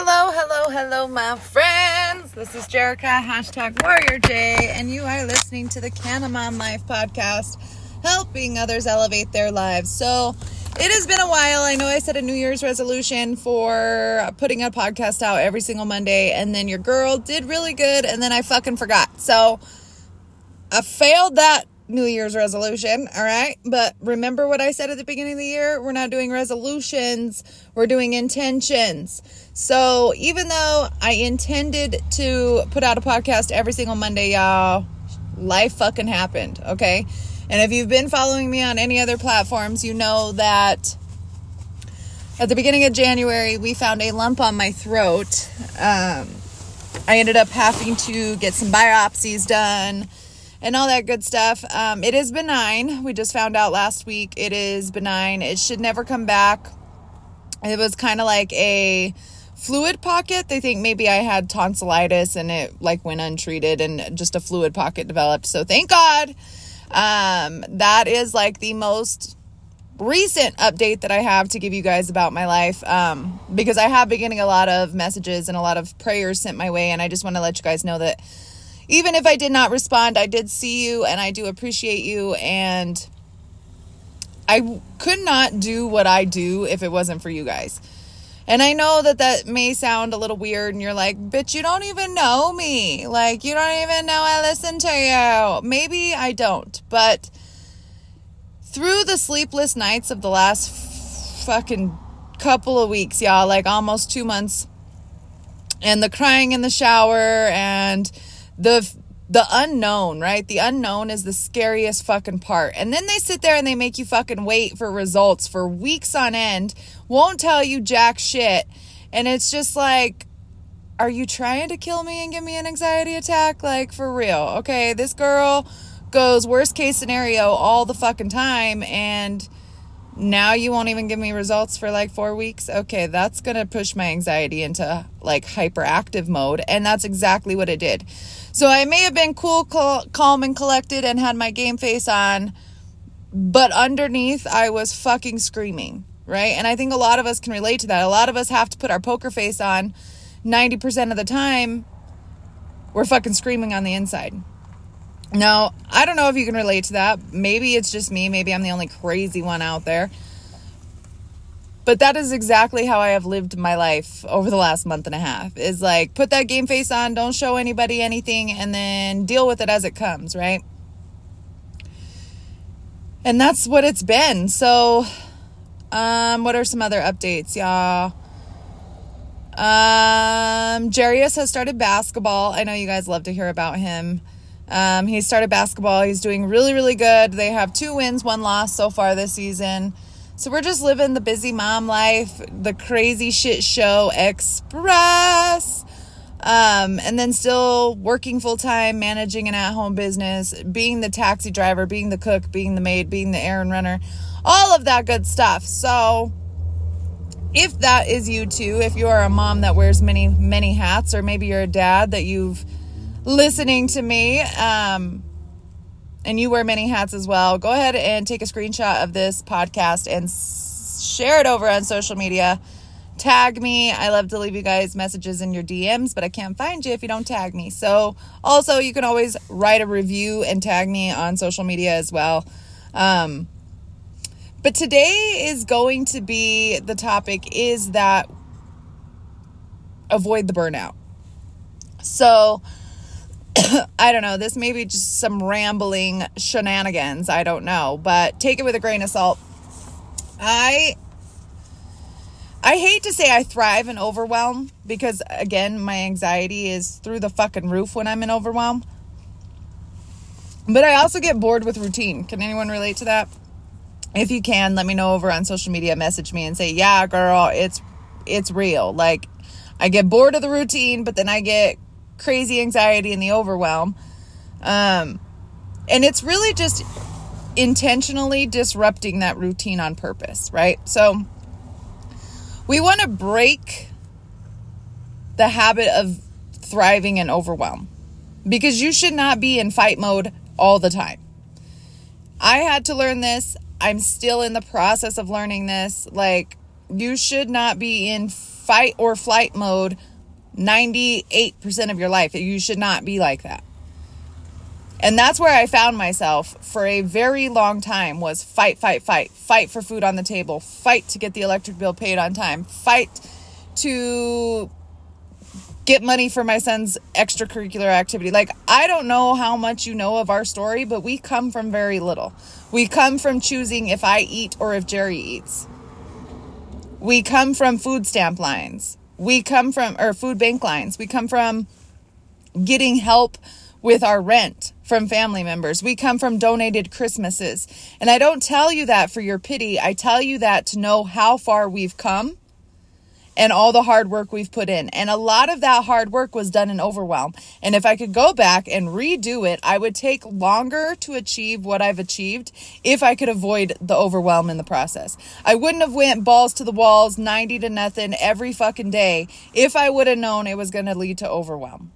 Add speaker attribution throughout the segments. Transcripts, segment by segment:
Speaker 1: Hello, hello, hello, my friends. This is Jerica, hashtag Warrior J, and you are listening to the Canna Mom Life podcast, helping others elevate their lives. So, it has been a while. I know I set a New Year's resolution for putting a podcast out every single Monday, and then your girl did really good, and then I fucking forgot. So, I failed that New Year's resolution, all right? But remember what I said at the beginning of the year? We're not doing resolutions, we're doing intentions. So even though I intended to put out a podcast every single Monday, y'all, life fucking happened, okay? And if you've been following me on any other platforms, you know that at the beginning of January, we found a lump on my throat. Um, I ended up having to get some biopsies done and all that good stuff. Um, it is benign. We just found out last week it is benign. It should never come back. It was kind of like a fluid pocket. They think maybe I had tonsillitis and it like went untreated and just a fluid pocket developed. So thank God. Um, that is like the most recent update that I have to give you guys about my life um, because I have been getting a lot of messages and a lot of prayers sent my way, and I just want to let you guys know that even if I did not respond, I did see you and I do appreciate you. And I could not do what I do if it wasn't for you guys. And I know that that may sound a little weird, and you're like, bitch, you don't even know me. Like, you don't even know I listen to you. Maybe I don't, but through the sleepless nights of the last fucking couple of weeks, y'all, like almost two months, and the crying in the shower and the the unknown, right? The unknown is the scariest fucking part. And then they sit there and they make you fucking wait for results for weeks on end, won't tell you jack shit. And it's just like, are you trying to kill me and give me an anxiety attack? Like, for real. Okay, this girl goes worst case scenario all the fucking time. And now you won't even give me results for like four weeks. Okay, that's gonna push my anxiety into like hyperactive mode. And that's exactly what it did. So I may have been cool, calm, and collected and had my game face on, but underneath I was fucking screaming, right? And I think a lot of us can relate to that. A lot of us have to put our poker face on 90% of the time. We're fucking screaming on the inside. Now, I don't know if you can relate to that. Maybe it's just me. Maybe I'm the only crazy one out there. But that is exactly how I have lived my life over the last month and a half. Is like put that game face on, don't show anybody anything, and then deal with it as it comes, right? And that's what it's been. So, um, what are some other updates, y'all? Um, Jarius has started basketball. I know you guys love to hear about him. Um, he started basketball. He's doing really, really good. They have two wins, one loss so far this season. So we're just living the busy mom life, the crazy shit show express. Um, and then still working full time, managing an at home business, being the taxi driver, being the cook, being the maid, being the errand runner, all of that good stuff. So, if that is you too, if you are a mom that wears many, many hats, or maybe you're a dad that you've listening to me, um, and you wear many hats as well, go ahead and take a screenshot of this podcast and share it over on social media. Tag me. I love to leave you guys messages in your DMs, but I can't find you if you don't tag me. So, also, you can always write a review and tag me on social media as well. Um, but today is going to be the topic is that avoid the burnout. So, I don't know. This may be just some rambling shenanigans. I don't know, but take it with a grain of salt. I I hate to say I thrive in overwhelm because again, my anxiety is through the fucking roof when I'm in overwhelm. But I also get bored with routine. Can anyone relate to that? If you can, let me know over on social media, message me and say, "Yeah, girl, it's it's real." Like I get bored of the routine, but then I get crazy anxiety and the overwhelm. Um, and it's really just intentionally disrupting that routine on purpose, right? So we want to break the habit of thriving and overwhelm because you should not be in fight mode all the time. I had to learn this. I'm still in the process of learning this. Like, you should not be in fight or flight mode 98% of your life. You should not be like that. And that's where I found myself for a very long time was fight, fight, fight. Fight for food on the table. Fight to get the electric bill paid on time. Fight to get money for my son's extracurricular activity. Like, I don't know how much you know of our story, but we come from very little. We come from choosing if I eat or if Jerry eats. We come from food stamp lines. We come from, or food bank lines. We come from getting help with our rent from family members. We come from donated Christmases. And I don't tell you that for your pity. I tell you that to know how far we've come and all the hard work we've put in. And a lot of that hard work was done in overwhelm. And if I could go back and redo it, I would take longer to achieve what I've achieved if I could avoid the overwhelm in the process. I wouldn't have went balls to the walls, 90 to nothing every fucking day if I would have known it was going to lead to overwhelm.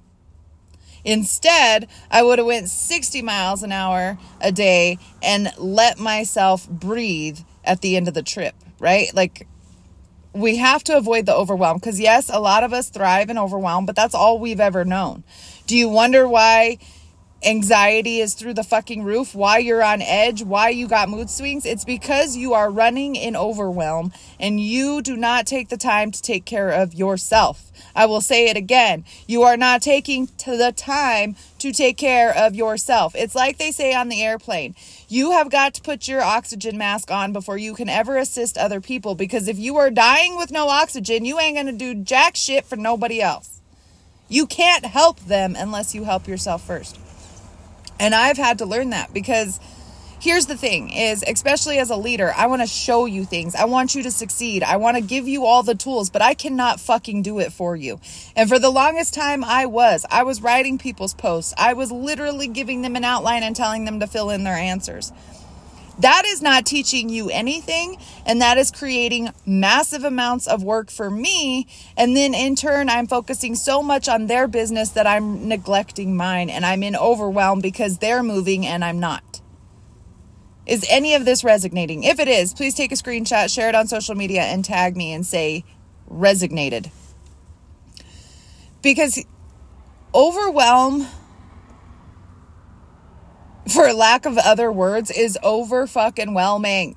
Speaker 1: Instead, I would have went 60 miles an hour a day and let myself breathe at the end of the trip, right? Like we have to avoid the overwhelm because yes, a lot of us thrive in overwhelm, but that's all we've ever known. Do you wonder why anxiety is through the fucking roof, why you're on edge, why you got mood swings? It's because you are running in overwhelm and you do not take the time to take care of yourself. I will say it again. You are not taking to the time to take care of yourself. It's like they say on the airplane. You have got to put your oxygen mask on before you can ever assist other people because if you are dying with no oxygen, you ain't going to do jack shit for nobody else. You can't help them unless you help yourself first. And I've had to learn that because here's the thing is especially as a leader i want to show you things. I want you to succeed. I want to give you all the tools but i cannot fucking do it for you. And for the longest time i was. I was writing people's posts. I was literally giving them an outline and telling them to fill in their answers. That is not teaching you anything and that is creating massive amounts of work for me. And then in turn i'm focusing so much on their business that i'm neglecting mine and i'm in overwhelm because they're moving and i'm not is any of this resonating? If it is, please take a screenshot, share it on social media, and tag me and say resonated. Because overwhelm, for lack of other words, is over fucking whelming.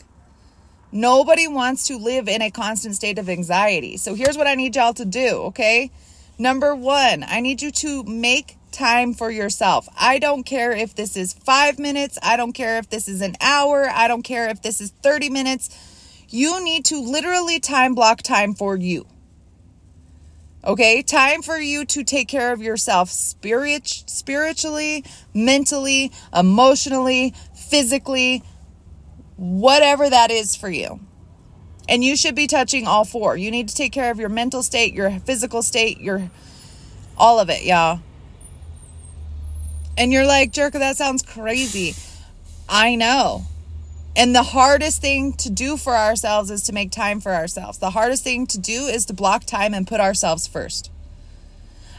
Speaker 1: Nobody wants to live in a constant state of anxiety. So here's what I need y'all to do, okay? Number one, I need you to make time for yourself. I don't care if this is five minutes. I don't care if this is an hour. I don't care if this is 30 minutes. You need to literally time block time for you. Okay, time for you to take care of yourself spirit, spiritually, mentally, emotionally, physically, whatever that is for you. And you should be touching all four. You need to take care of your mental state, your physical state, your all of it, y'all. And you're like, Jerica, that sounds crazy. I know. And the hardest thing to do for ourselves is to make time for ourselves. The hardest thing to do is to block time and put ourselves first.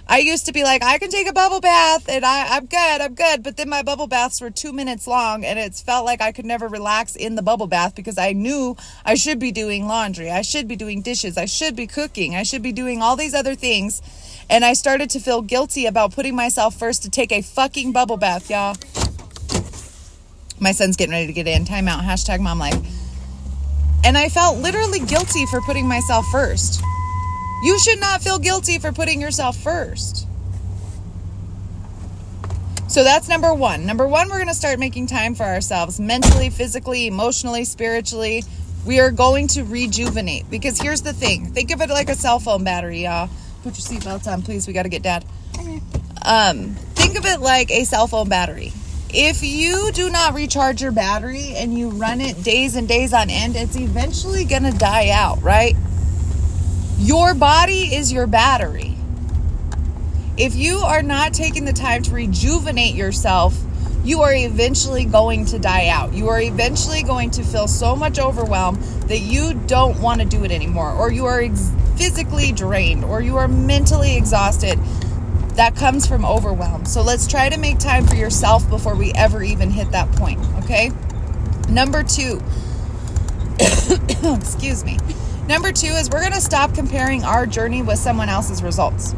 Speaker 1: I used to be like, I can take a bubble bath and I, I'm good, I'm good. But then my bubble baths were two minutes long and it felt like I could never relax in the bubble bath because I knew I should be doing laundry, I should be doing dishes, I should be cooking, I should be doing all these other things and I started to feel guilty about putting myself first to take a fucking bubble bath, y'all. My son's getting ready to get in. Timeout. Hashtag mom life. And I felt literally guilty for putting myself first. You should not feel guilty for putting yourself first. So that's number one. Number one, we're going to start making time for ourselves mentally, physically, emotionally, spiritually. We are going to rejuvenate because here's the thing think of it like a cell phone battery, y'all. Put your seatbelts on, please. We got to get dad. Um, think of it like a cell phone battery. If you do not recharge your battery and you run it days and days on end, it's eventually going to die out, right? Your body is your battery. If you are not taking the time to rejuvenate yourself, you are eventually going to die out. You are eventually going to feel so much overwhelm that you don't want to do it anymore, or you are ex- physically drained or you are mentally exhausted, that comes from overwhelm. So let's try to make time for yourself before we ever even hit that point, okay? Number two, excuse me. Number two is we're going to stop comparing our journey with someone else's results.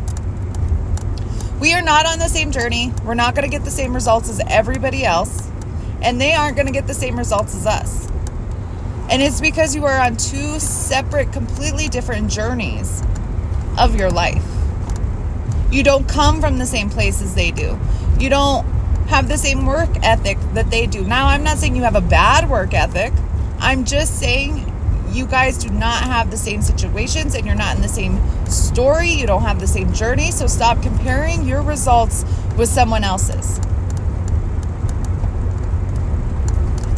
Speaker 1: We are not on the same journey. We're not going to get the same results as everybody else, and they aren't going to get the same results as us. And it's because you are on two separate, completely different journeys of your life. You don't come from the same place as they do. You don't have the same work ethic that they do. Now, I'm not saying you have a bad work ethic. I'm just saying you guys do not have the same situations and you're not in the same story. You don't have the same journey. So stop comparing your results with someone else's.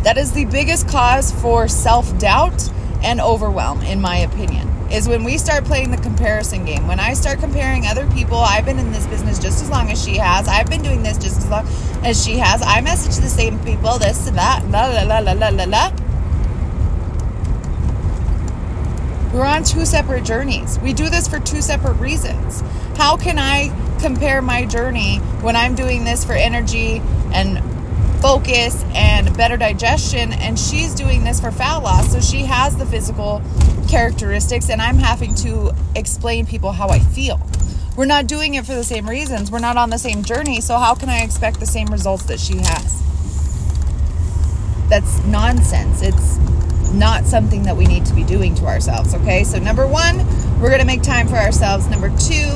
Speaker 1: That is the biggest cause for self doubt and overwhelm, in my opinion, is when we start playing the comparison game. When I start comparing other people, I've been in this business just as long as she has. I've been doing this just as long as she has. I message the same people, this that, la la la la la la la. We're on two separate journeys. We do this for two separate reasons. How can I compare my journey when I'm doing this for energy and focus and better digestion and she's doing this for fat loss so she has the physical characteristics and i'm having to explain people how i feel we're not doing it for the same reasons we're not on the same journey so how can i expect the same results that she has that's nonsense it's not something that we need to be doing to ourselves okay so number one we're going to make time for ourselves number two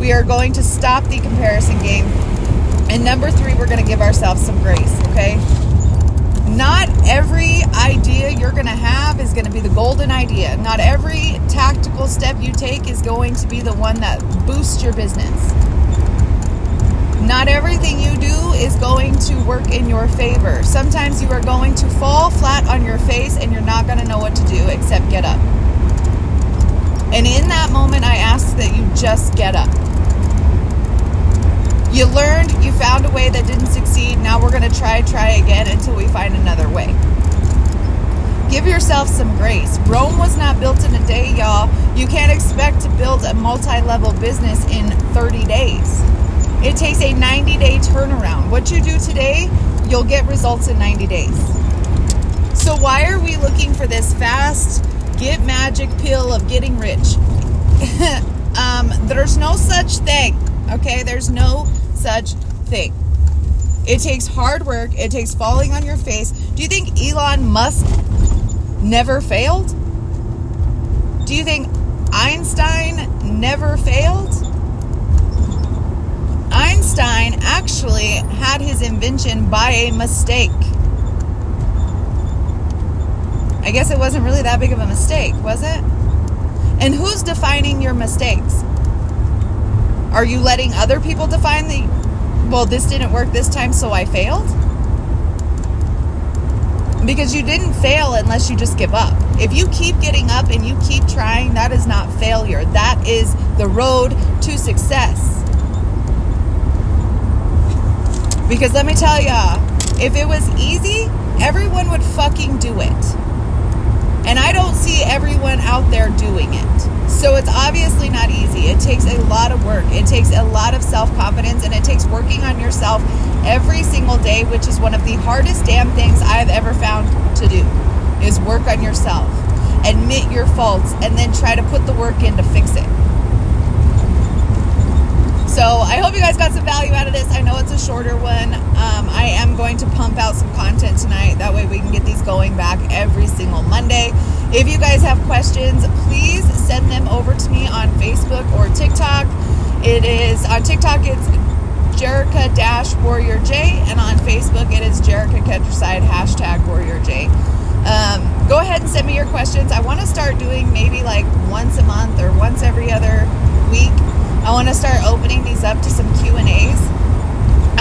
Speaker 1: we are going to stop the comparison game and number three, we're going to give ourselves some grace, okay? Not every idea you're going to have is going to be the golden idea. Not every tactical step you take is going to be the one that boosts your business. Not everything you do is going to work in your favor. Sometimes you are going to fall flat on your face and you're not going to know what to do except get up. And in that moment, I ask that you just get up. You learned, you found a way that didn't succeed. Now we're going to try, try again until we find another way. Give yourself some grace. Rome was not built in a day, y'all. You can't expect to build a multi level business in 30 days. It takes a 90 day turnaround. What you do today, you'll get results in 90 days. So, why are we looking for this fast, get magic pill of getting rich? um, there's no such thing. Okay, there's no such thing. It takes hard work, it takes falling on your face. Do you think Elon Musk never failed? Do you think Einstein never failed? Einstein actually had his invention by a mistake. I guess it wasn't really that big of a mistake, was it? And who's defining your mistakes? Are you letting other people define the, well, this didn't work this time, so I failed? Because you didn't fail unless you just give up. If you keep getting up and you keep trying, that is not failure. That is the road to success. Because let me tell ya, if it was easy, everyone would fucking do it. And I don't see everyone out there doing it. So it's obviously not easy. It takes a lot of work. It takes a lot of self confidence and it takes working on yourself every single day, which is one of the hardest damn things I've ever found to do is work on yourself. Admit your faults and then try to put the work in to fix it. So I hope you guys got some value out of this. I know it's a shorter one. Um, I am going to pump out some content tonight. That way we can get these going back every single Monday. If you guys have questions, please send them over to me on Facebook or TikTok. It is on TikTok, it's Jerica Dash Warrior J, and on Facebook, it is Jerica Countryside hashtag Warrior J. Um, go ahead and send me your questions. I want to start doing maybe like once a month or once every other week I want to start opening these up to some Q and A's.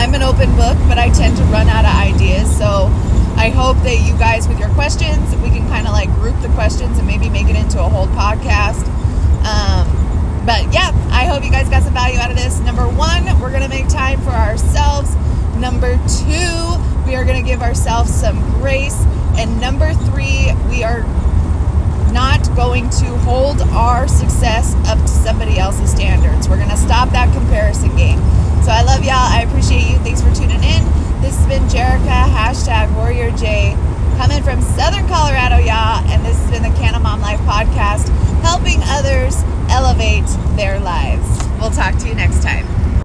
Speaker 1: I'm an open book, but I tend to run out of ideas. So I hope that you guys, with your questions, we can kind of like group the questions and maybe make it into a whole podcast. Um, but yeah, I hope you guys got some value out of this. Number one, we're going to make time for ourselves. Number two, we are going to give ourselves some grace. And number three, we are not going to hold our success up to somebody else's standards. We're going to stop that comparison game. So I love y'all. I appreciate you. Thanks for tuning in. This has been Jerica, hashtag Warrior J. coming from Southern Colorado, y'all. And this has been the Canna Mom Life podcast, helping others elevate their lives. We'll talk to you next time.